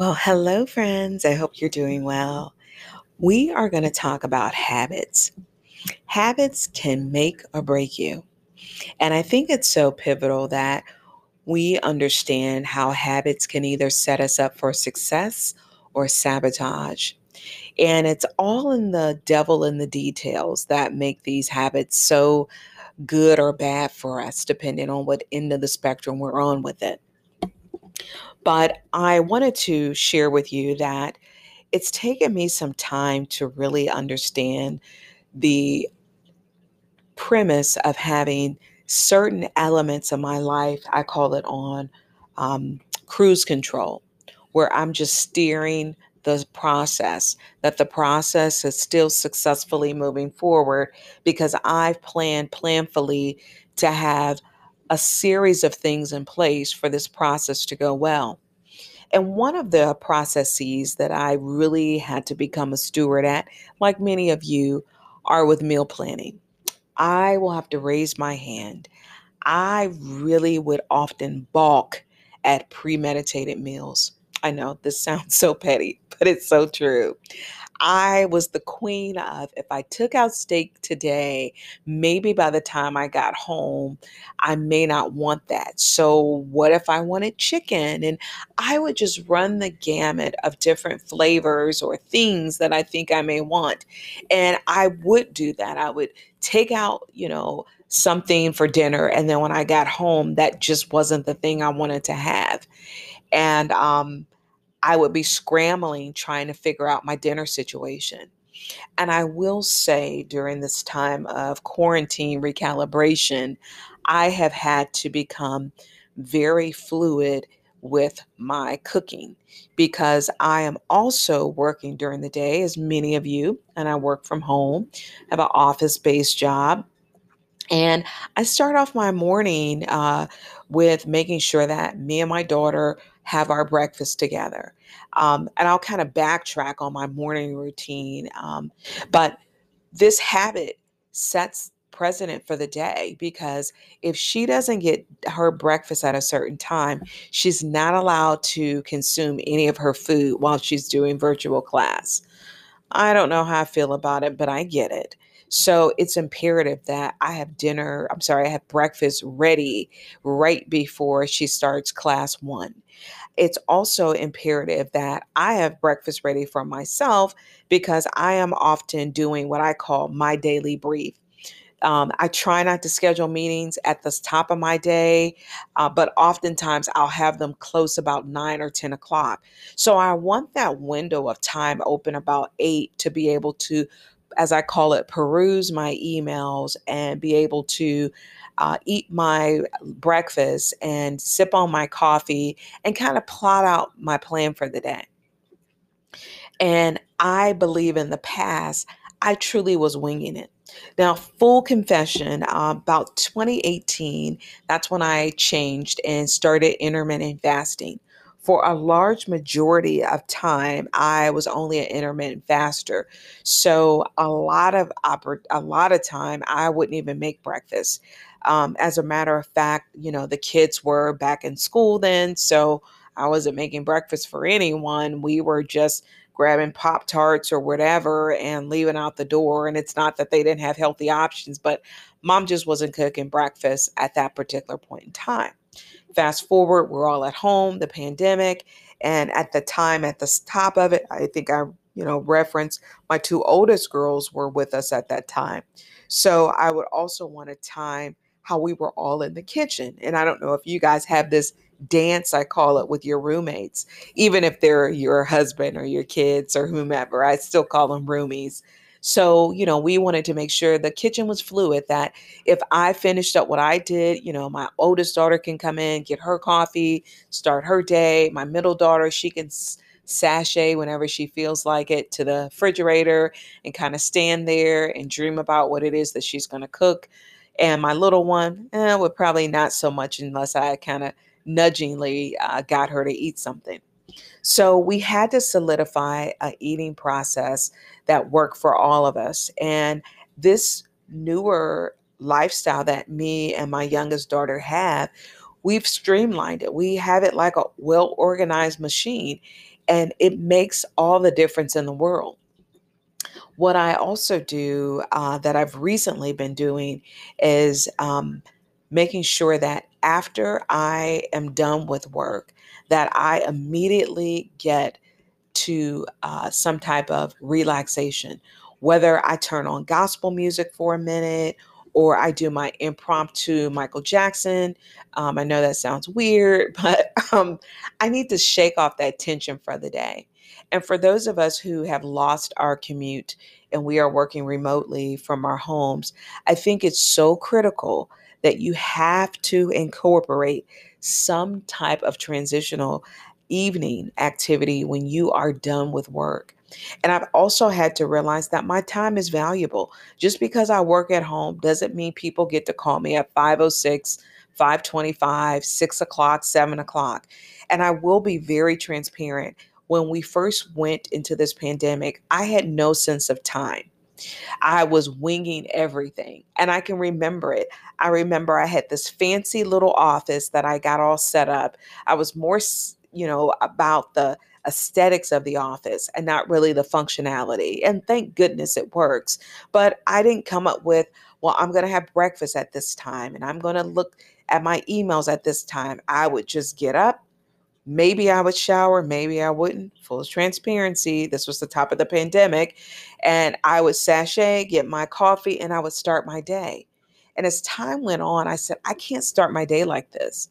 Well, hello, friends. I hope you're doing well. We are going to talk about habits. Habits can make or break you. And I think it's so pivotal that we understand how habits can either set us up for success or sabotage. And it's all in the devil in the details that make these habits so good or bad for us, depending on what end of the spectrum we're on with it. But I wanted to share with you that it's taken me some time to really understand the premise of having certain elements of my life, I call it on um, cruise control, where I'm just steering the process, that the process is still successfully moving forward because I've planned planfully to have a series of things in place for this process to go well. And one of the processes that I really had to become a steward at, like many of you, are with meal planning. I will have to raise my hand. I really would often balk at premeditated meals. I know this sounds so petty, but it's so true. I was the queen of if I took out steak today, maybe by the time I got home, I may not want that. So, what if I wanted chicken? And I would just run the gamut of different flavors or things that I think I may want. And I would do that. I would take out, you know, something for dinner. And then when I got home, that just wasn't the thing I wanted to have. And, um, I would be scrambling trying to figure out my dinner situation. And I will say during this time of quarantine recalibration, I have had to become very fluid with my cooking because I am also working during the day, as many of you, and I work from home, have an office based job. And I start off my morning uh, with making sure that me and my daughter have our breakfast together. Um, and I'll kind of backtrack on my morning routine. Um, but this habit sets precedent for the day because if she doesn't get her breakfast at a certain time, she's not allowed to consume any of her food while she's doing virtual class. I don't know how I feel about it, but I get it. So it's imperative that I have dinner, I'm sorry, I have breakfast ready right before she starts class one. It's also imperative that I have breakfast ready for myself because I am often doing what I call my daily brief. Um, I try not to schedule meetings at the top of my day, uh, but oftentimes I'll have them close about nine or 10 o'clock. So I want that window of time open about eight to be able to as I call it, peruse my emails and be able to uh, eat my breakfast and sip on my coffee and kind of plot out my plan for the day. And I believe in the past, I truly was winging it. Now, full confession, uh, about 2018, that's when I changed and started intermittent fasting for a large majority of time i was only an intermittent faster. So a lot of oper- a lot of time i wouldn't even make breakfast. Um, as a matter of fact you know the kids were back in school then so i wasn't making breakfast for anyone. We were just grabbing pop tarts or whatever and leaving out the door and it's not that they didn't have healthy options but mom just wasn't cooking breakfast at that particular point in time Fast forward, we're all at home, the pandemic, and at the time, at the top of it, I think I, you know, reference my two oldest girls were with us at that time. So I would also want to time how we were all in the kitchen. And I don't know if you guys have this dance, I call it, with your roommates, even if they're your husband or your kids or whomever. I still call them roomies. So, you know, we wanted to make sure the kitchen was fluid that if I finished up what I did, you know, my oldest daughter can come in, get her coffee, start her day. My middle daughter, she can sashay whenever she feels like it to the refrigerator and kind of stand there and dream about what it is that she's going to cook. And my little one eh, would probably not so much unless I kind of nudgingly uh, got her to eat something. So we had to solidify a eating process that worked for all of us. And this newer lifestyle that me and my youngest daughter have, we've streamlined it. We have it like a well organized machine. And it makes all the difference in the world. What I also do uh, that I've recently been doing is um, making sure that after I am done with work, that I immediately get to uh, some type of relaxation, whether I turn on gospel music for a minute or I do my impromptu Michael Jackson. Um, I know that sounds weird, but um, I need to shake off that tension for the day. And for those of us who have lost our commute and we are working remotely from our homes, I think it's so critical that you have to incorporate some type of transitional evening activity when you are done with work. And I've also had to realize that my time is valuable. Just because I work at home doesn't mean people get to call me at 506, 525, 6 o'clock, 7 o'clock. And I will be very transparent. When we first went into this pandemic, I had no sense of time. I was winging everything. And I can remember it. I remember I had this fancy little office that I got all set up. I was more, you know, about the aesthetics of the office and not really the functionality. And thank goodness it works. But I didn't come up with, well, I'm going to have breakfast at this time and I'm going to look at my emails at this time. I would just get up, Maybe I would shower, maybe I wouldn't. Full transparency, this was the top of the pandemic. And I would sashay, get my coffee, and I would start my day. And as time went on, I said, I can't start my day like this.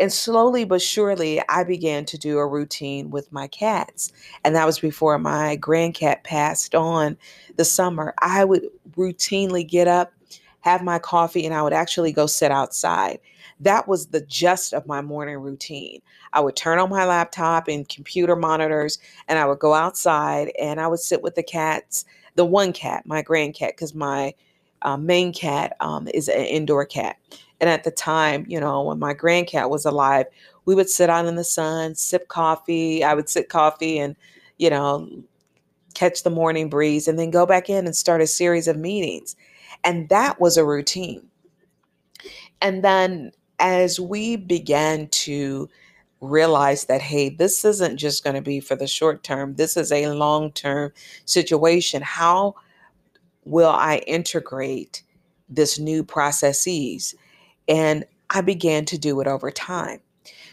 And slowly but surely, I began to do a routine with my cats. And that was before my grandcat passed on the summer. I would routinely get up, have my coffee, and I would actually go sit outside. That was the gist of my morning routine. I would turn on my laptop and computer monitors and I would go outside and I would sit with the cats, the one cat, my grand cat, because my uh, main cat um, is an indoor cat. And at the time, you know, when my grand cat was alive, we would sit out in the sun, sip coffee. I would sip coffee and, you know, catch the morning breeze and then go back in and start a series of meetings. And that was a routine. And then as we began to realize that, hey, this isn't just going to be for the short term, this is a long term situation, how will I integrate this new processes? And I began to do it over time.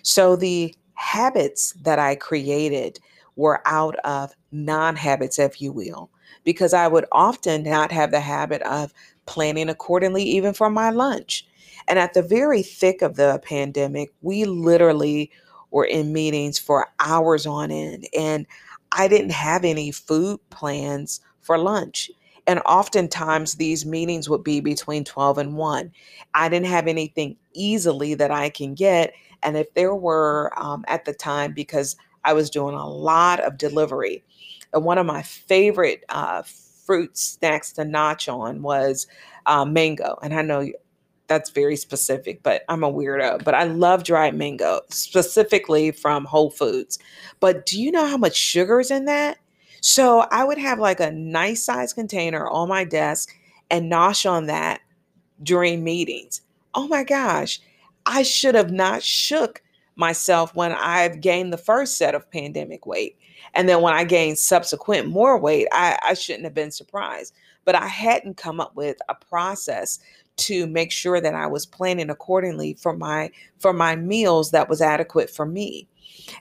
So the habits that I created were out of non habits, if you will, because I would often not have the habit of planning accordingly, even for my lunch. And at the very thick of the pandemic, we literally were in meetings for hours on end. And I didn't have any food plans for lunch. And oftentimes these meetings would be between 12 and 1. I didn't have anything easily that I can get. And if there were um, at the time, because I was doing a lot of delivery, and one of my favorite uh, fruit snacks to notch on was uh, mango. And I know that's very specific, but I'm a weirdo. But I love dried mango, specifically from Whole Foods. But do you know how much sugar is in that? So I would have like a nice size container on my desk and nosh on that during meetings. Oh my gosh, I should have not shook myself when I've gained the first set of pandemic weight. And then when I gained subsequent more weight, I, I shouldn't have been surprised. But I hadn't come up with a process to make sure that I was planning accordingly for my for my meals that was adequate for me.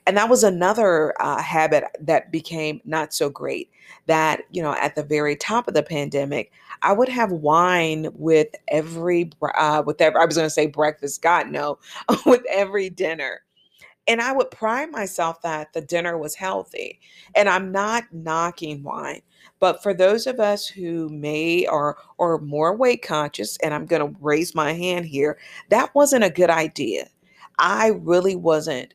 And that was another uh, habit that became not so great. That you know, at the very top of the pandemic, I would have wine with every uh, with every I was going to say breakfast. God no, with every dinner. And I would pride myself that the dinner was healthy. And I'm not knocking wine. But for those of us who may or or more weight conscious, and I'm going to raise my hand here, that wasn't a good idea. I really wasn't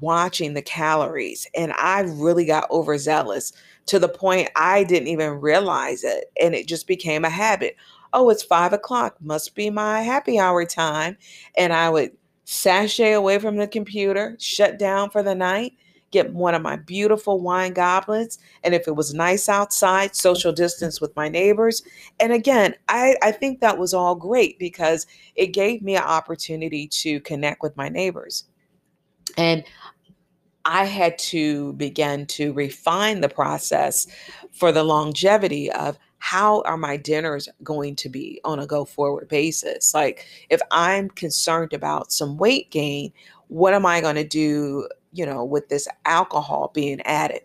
watching the calories and I really got overzealous to the point I didn't even realize it. And it just became a habit. Oh, it's five o'clock, must be my happy hour time. And I would sashay away from the computer, shut down for the night, get one of my beautiful wine goblets. And if it was nice outside, social distance with my neighbors. And again, I, I think that was all great because it gave me an opportunity to connect with my neighbors. And I had to begin to refine the process for the longevity of how are my dinners going to be on a go forward basis? Like, if I'm concerned about some weight gain, what am I going to do, you know, with this alcohol being added?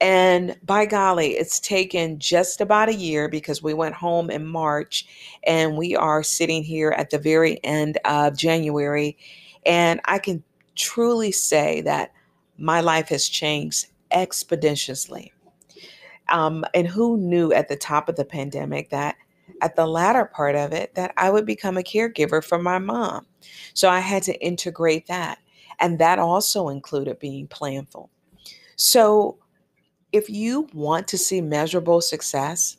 And by golly, it's taken just about a year because we went home in March and we are sitting here at the very end of January. And I can truly say that my life has changed exponentially. Um, and who knew at the top of the pandemic that at the latter part of it that I would become a caregiver for my mom. So I had to integrate that. And that also included being planful. So if you want to see measurable success,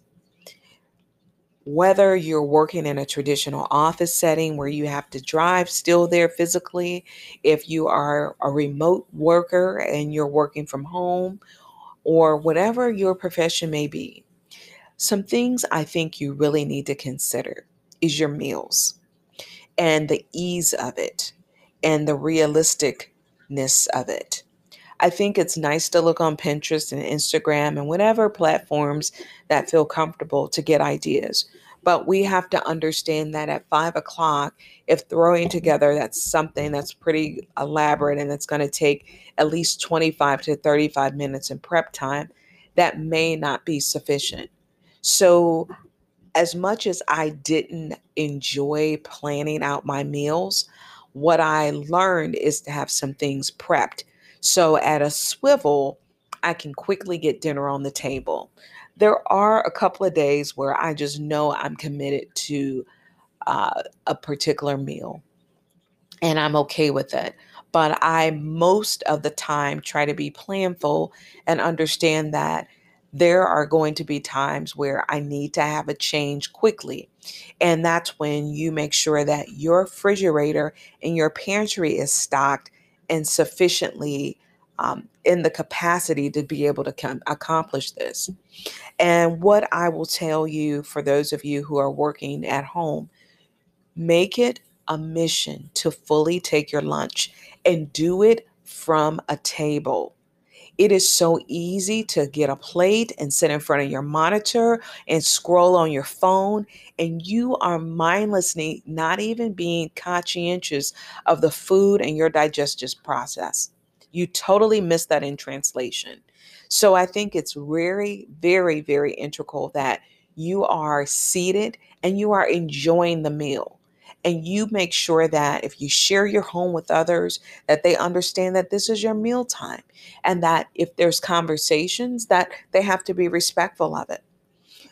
whether you're working in a traditional office setting where you have to drive still there physically, if you are a remote worker and you're working from home, or whatever your profession may be, some things I think you really need to consider is your meals and the ease of it and the realisticness of it. I think it's nice to look on Pinterest and Instagram and whatever platforms that feel comfortable to get ideas. But we have to understand that at five o'clock, if throwing together that's something that's pretty elaborate and it's going to take at least 25 to 35 minutes in prep time, that may not be sufficient. So, as much as I didn't enjoy planning out my meals, what I learned is to have some things prepped so at a swivel, I can quickly get dinner on the table. There are a couple of days where I just know I'm committed to uh, a particular meal and I'm okay with it. But I most of the time try to be planful and understand that there are going to be times where I need to have a change quickly. And that's when you make sure that your refrigerator and your pantry is stocked and sufficiently um, in the capacity to be able to com- accomplish this. And what I will tell you for those of you who are working at home, make it a mission to fully take your lunch and do it from a table. It is so easy to get a plate and sit in front of your monitor and scroll on your phone, and you are mindlessly not even being conscientious of the food and your digestive process. You totally miss that in translation. So I think it's very, very, very integral that you are seated and you are enjoying the meal. And you make sure that if you share your home with others that they understand that this is your meal time and that if there's conversations that they have to be respectful of it.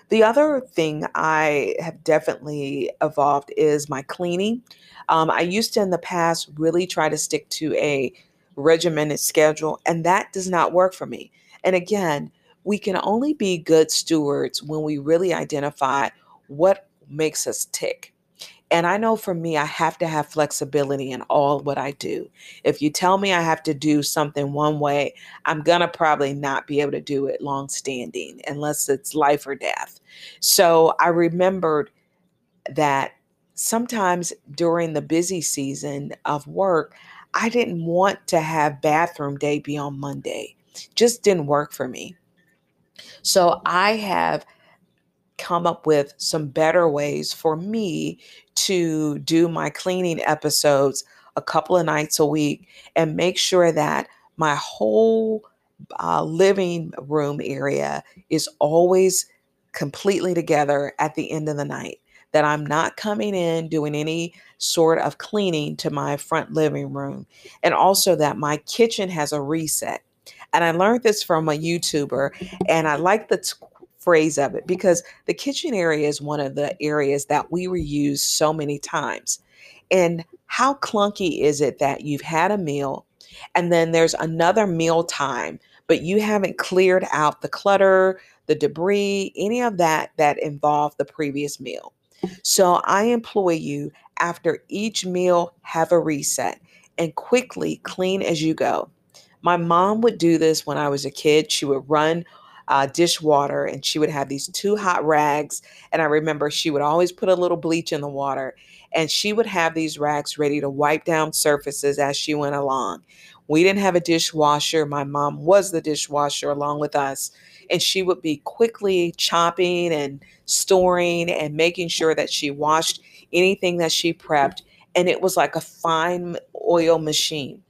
The other thing i have definitely evolved is my cleaning. Um, i used to in the past really try to stick to a regimented schedule and that does not work for me and again we can only be good stewards when we really identify what makes us tick and I know for me, I have to have flexibility in all what I do. If you tell me I have to do something one way, I'm going to probably not be able to do it long standing unless it's life or death. So I remembered that sometimes during the busy season of work, I didn't want to have bathroom day be on Monday. Just didn't work for me. So I have come up with some better ways for me to do my cleaning episodes a couple of nights a week and make sure that my whole uh, living room area is always completely together at the end of the night. That I'm not coming in doing any sort of cleaning to my front living room. And also that my kitchen has a reset. And I learned this from a YouTuber, and I like the t- phrase of it because the kitchen area is one of the areas that we reuse so many times. And how clunky is it that you've had a meal and then there's another meal time, but you haven't cleared out the clutter, the debris, any of that that involved the previous meal? So I employ you after each meal, have a reset and quickly clean as you go. My mom would do this when I was a kid. She would run uh, dishwater and she would have these two hot rags. And I remember she would always put a little bleach in the water and she would have these rags ready to wipe down surfaces as she went along. We didn't have a dishwasher. My mom was the dishwasher along with us. And she would be quickly chopping and storing and making sure that she washed anything that she prepped. And it was like a fine oil machine.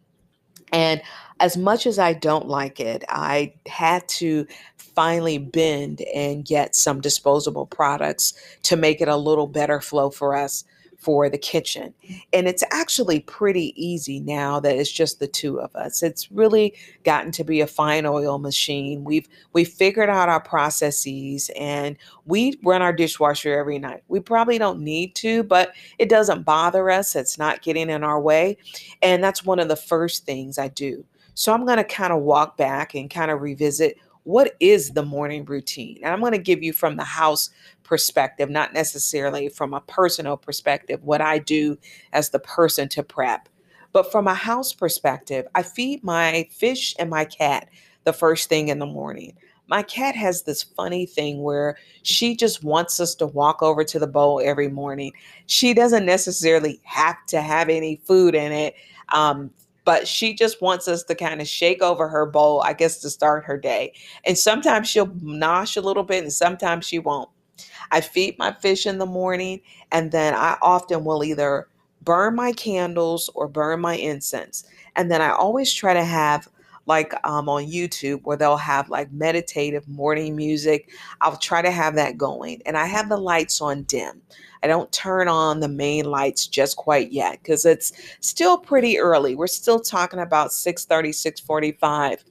And as much as I don't like it, I had to finally bend and get some disposable products to make it a little better flow for us for the kitchen. And it's actually pretty easy now that it's just the two of us. It's really gotten to be a fine oil machine. We've we've figured out our processes and we run our dishwasher every night. We probably don't need to, but it doesn't bother us. It's not getting in our way. And that's one of the first things I do. So I'm going to kind of walk back and kind of revisit what is the morning routine? And I'm going to give you from the house perspective, not necessarily from a personal perspective, what I do as the person to prep. But from a house perspective, I feed my fish and my cat the first thing in the morning. My cat has this funny thing where she just wants us to walk over to the bowl every morning. She doesn't necessarily have to have any food in it. Um, but she just wants us to kind of shake over her bowl, I guess, to start her day. And sometimes she'll nosh a little bit, and sometimes she won't. I feed my fish in the morning, and then I often will either burn my candles or burn my incense. And then I always try to have like um, on YouTube where they'll have like meditative morning music. I'll try to have that going. And I have the lights on dim. I don't turn on the main lights just quite yet because it's still pretty early. We're still talking about 6:30, 6:45.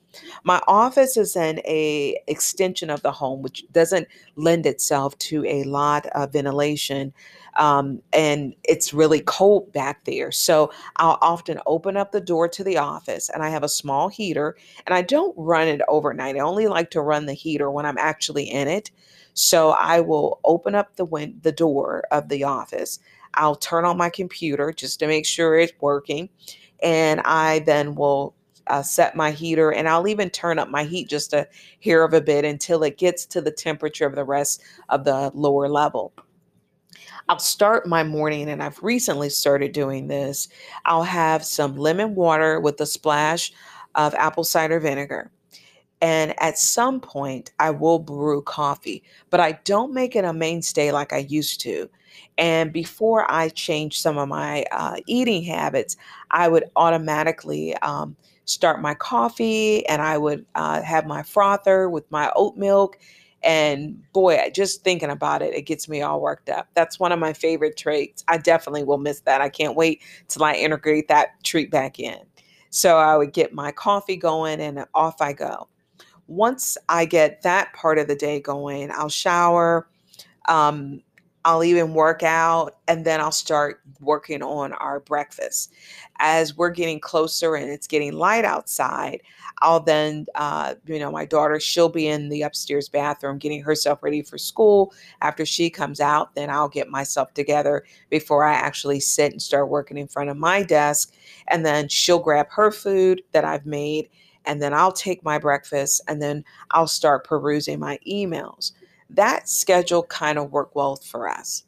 My office is in a extension of the home, which doesn't lend itself to a lot of ventilation. Um, and it's really cold back there. So I'll often open up the door to the office and I have a small heater and I don't run it overnight. I only like to run the heater when I'm actually in it. So I will open up the win- the door of the office. I'll turn on my computer just to make sure it's working, and I then will uh, set my heater and I'll even turn up my heat just a hair of a bit until it gets to the temperature of the rest of the lower level. I'll start my morning, and I've recently started doing this. I'll have some lemon water with a splash of apple cider vinegar. And at some point, I will brew coffee, but I don't make it a mainstay like I used to. And before I change some of my uh, eating habits, I would automatically um, start my coffee and I would uh, have my frother with my oat milk. And boy, just thinking about it, it gets me all worked up. That's one of my favorite traits. I definitely will miss that. I can't wait till I integrate that treat back in. So I would get my coffee going and off I go once I get that part of the day going, I'll shower. Um, I'll even work out and then I'll start working on our breakfast. As we're getting closer and it's getting light outside, I'll then, uh, you know, my daughter, she'll be in the upstairs bathroom getting herself ready for school. After she comes out, then I'll get myself together before I actually sit and start working in front of my desk. And then she'll grab her food that I've made and then I'll take my breakfast and then I'll start perusing my emails. That schedule kind of worked well for us.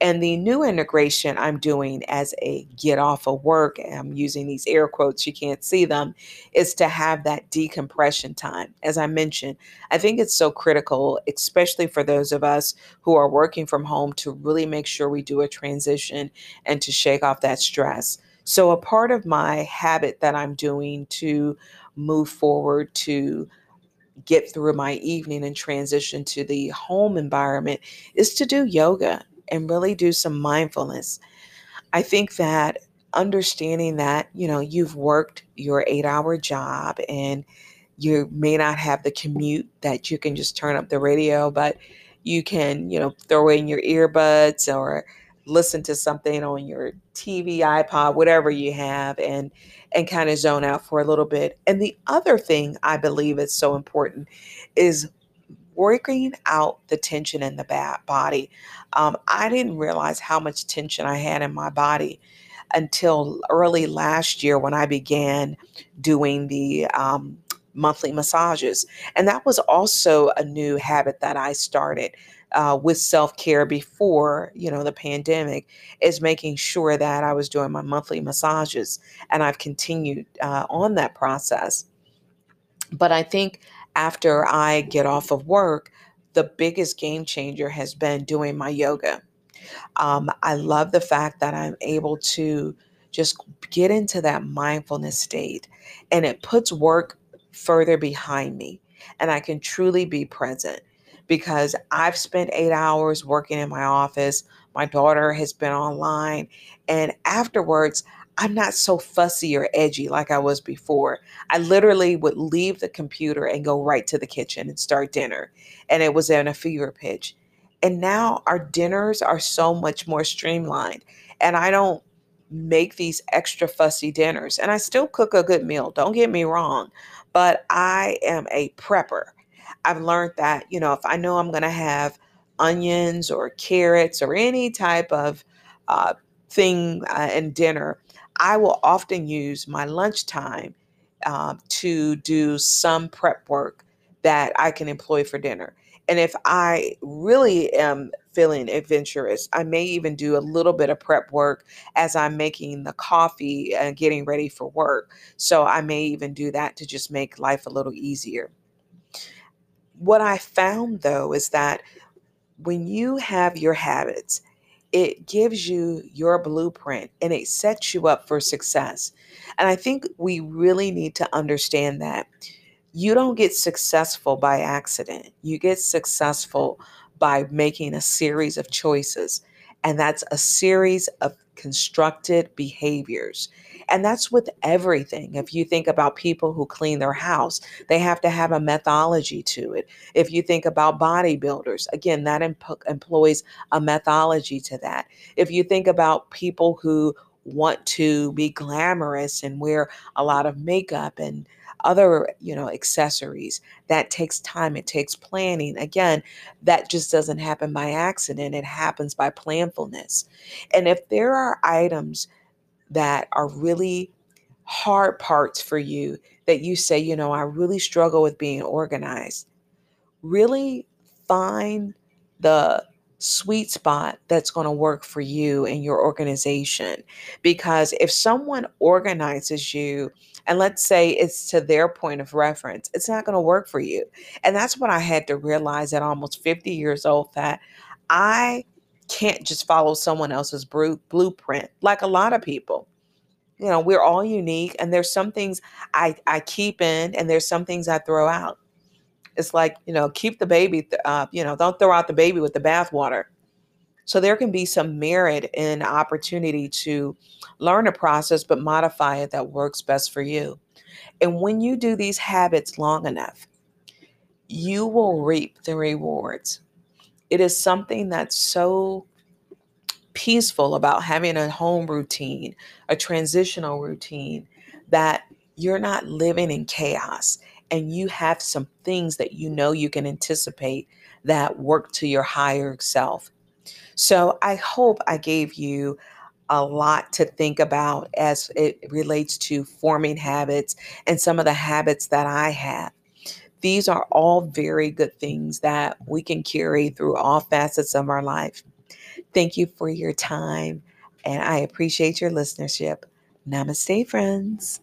And the new integration I'm doing as a get off of work, I'm using these air quotes, you can't see them, is to have that decompression time. As I mentioned, I think it's so critical, especially for those of us who are working from home, to really make sure we do a transition and to shake off that stress. So, a part of my habit that I'm doing to move forward to get through my evening and transition to the home environment is to do yoga and really do some mindfulness. I think that understanding that, you know, you've worked your eight hour job and you may not have the commute that you can just turn up the radio, but you can, you know, throw in your earbuds or listen to something on your TV, iPod, whatever you have, and and kind of zone out for a little bit. And the other thing I believe is so important is working out the tension in the body. Um, I didn't realize how much tension I had in my body until early last year when I began doing the um, monthly massages. And that was also a new habit that I started uh, with self care before you know the pandemic is making sure that I was doing my monthly massages, and I've continued uh, on that process. But I think after I get off of work, the biggest game changer has been doing my yoga. Um, I love the fact that I'm able to just get into that mindfulness state and it puts work further behind me and I can truly be present because I've spent eight hours working in my office. My daughter has been online, and afterwards, I'm not so fussy or edgy like I was before. I literally would leave the computer and go right to the kitchen and start dinner, and it was in a fever pitch. And now our dinners are so much more streamlined, and I don't make these extra fussy dinners. And I still cook a good meal, don't get me wrong, but I am a prepper. I've learned that, you know, if I know I'm going to have onions or carrots or any type of uh, thing uh, in dinner, I will often use my lunchtime uh, to do some prep work that I can employ for dinner. And if I really am feeling adventurous, I may even do a little bit of prep work as I'm making the coffee and getting ready for work. So I may even do that to just make life a little easier. What I found though is that when you have your habits, it gives you your blueprint and it sets you up for success. And I think we really need to understand that you don't get successful by accident. You get successful by making a series of choices. And that's a series of constructed behaviors. And that's with everything. If you think about people who clean their house, they have to have a methodology to it. If you think about bodybuilders, again, that imp- employs a methodology to that. If you think about people who want to be glamorous and wear a lot of makeup and other you know accessories. That takes time it takes planning. Again that just doesn't happen by accident it happens by planfulness. And if there are items that are really hard parts for you that you say you know i really struggle with being organized really find the sweet spot that's going to work for you and your organization. Because if someone organizes you, and let's say it's to their point of reference, it's not going to work for you. And that's what I had to realize at almost 50 years old that I can't just follow someone else's blueprint like a lot of people. You know, we're all unique, and there's some things I, I keep in, and there's some things I throw out. It's like, you know, keep the baby, uh, you know, don't throw out the baby with the bathwater. So there can be some merit in opportunity to learn a process, but modify it that works best for you. And when you do these habits long enough, you will reap the rewards. It is something that's so peaceful about having a home routine, a transitional routine, that you're not living in chaos and you have some things that you know you can anticipate that work to your higher self. So I hope I gave you a lot to think about as it relates to forming habits and some of the habits that I have. These are all very good things that we can carry through all facets of our life. Thank you for your time, and I appreciate your listenership. Namaste, friends.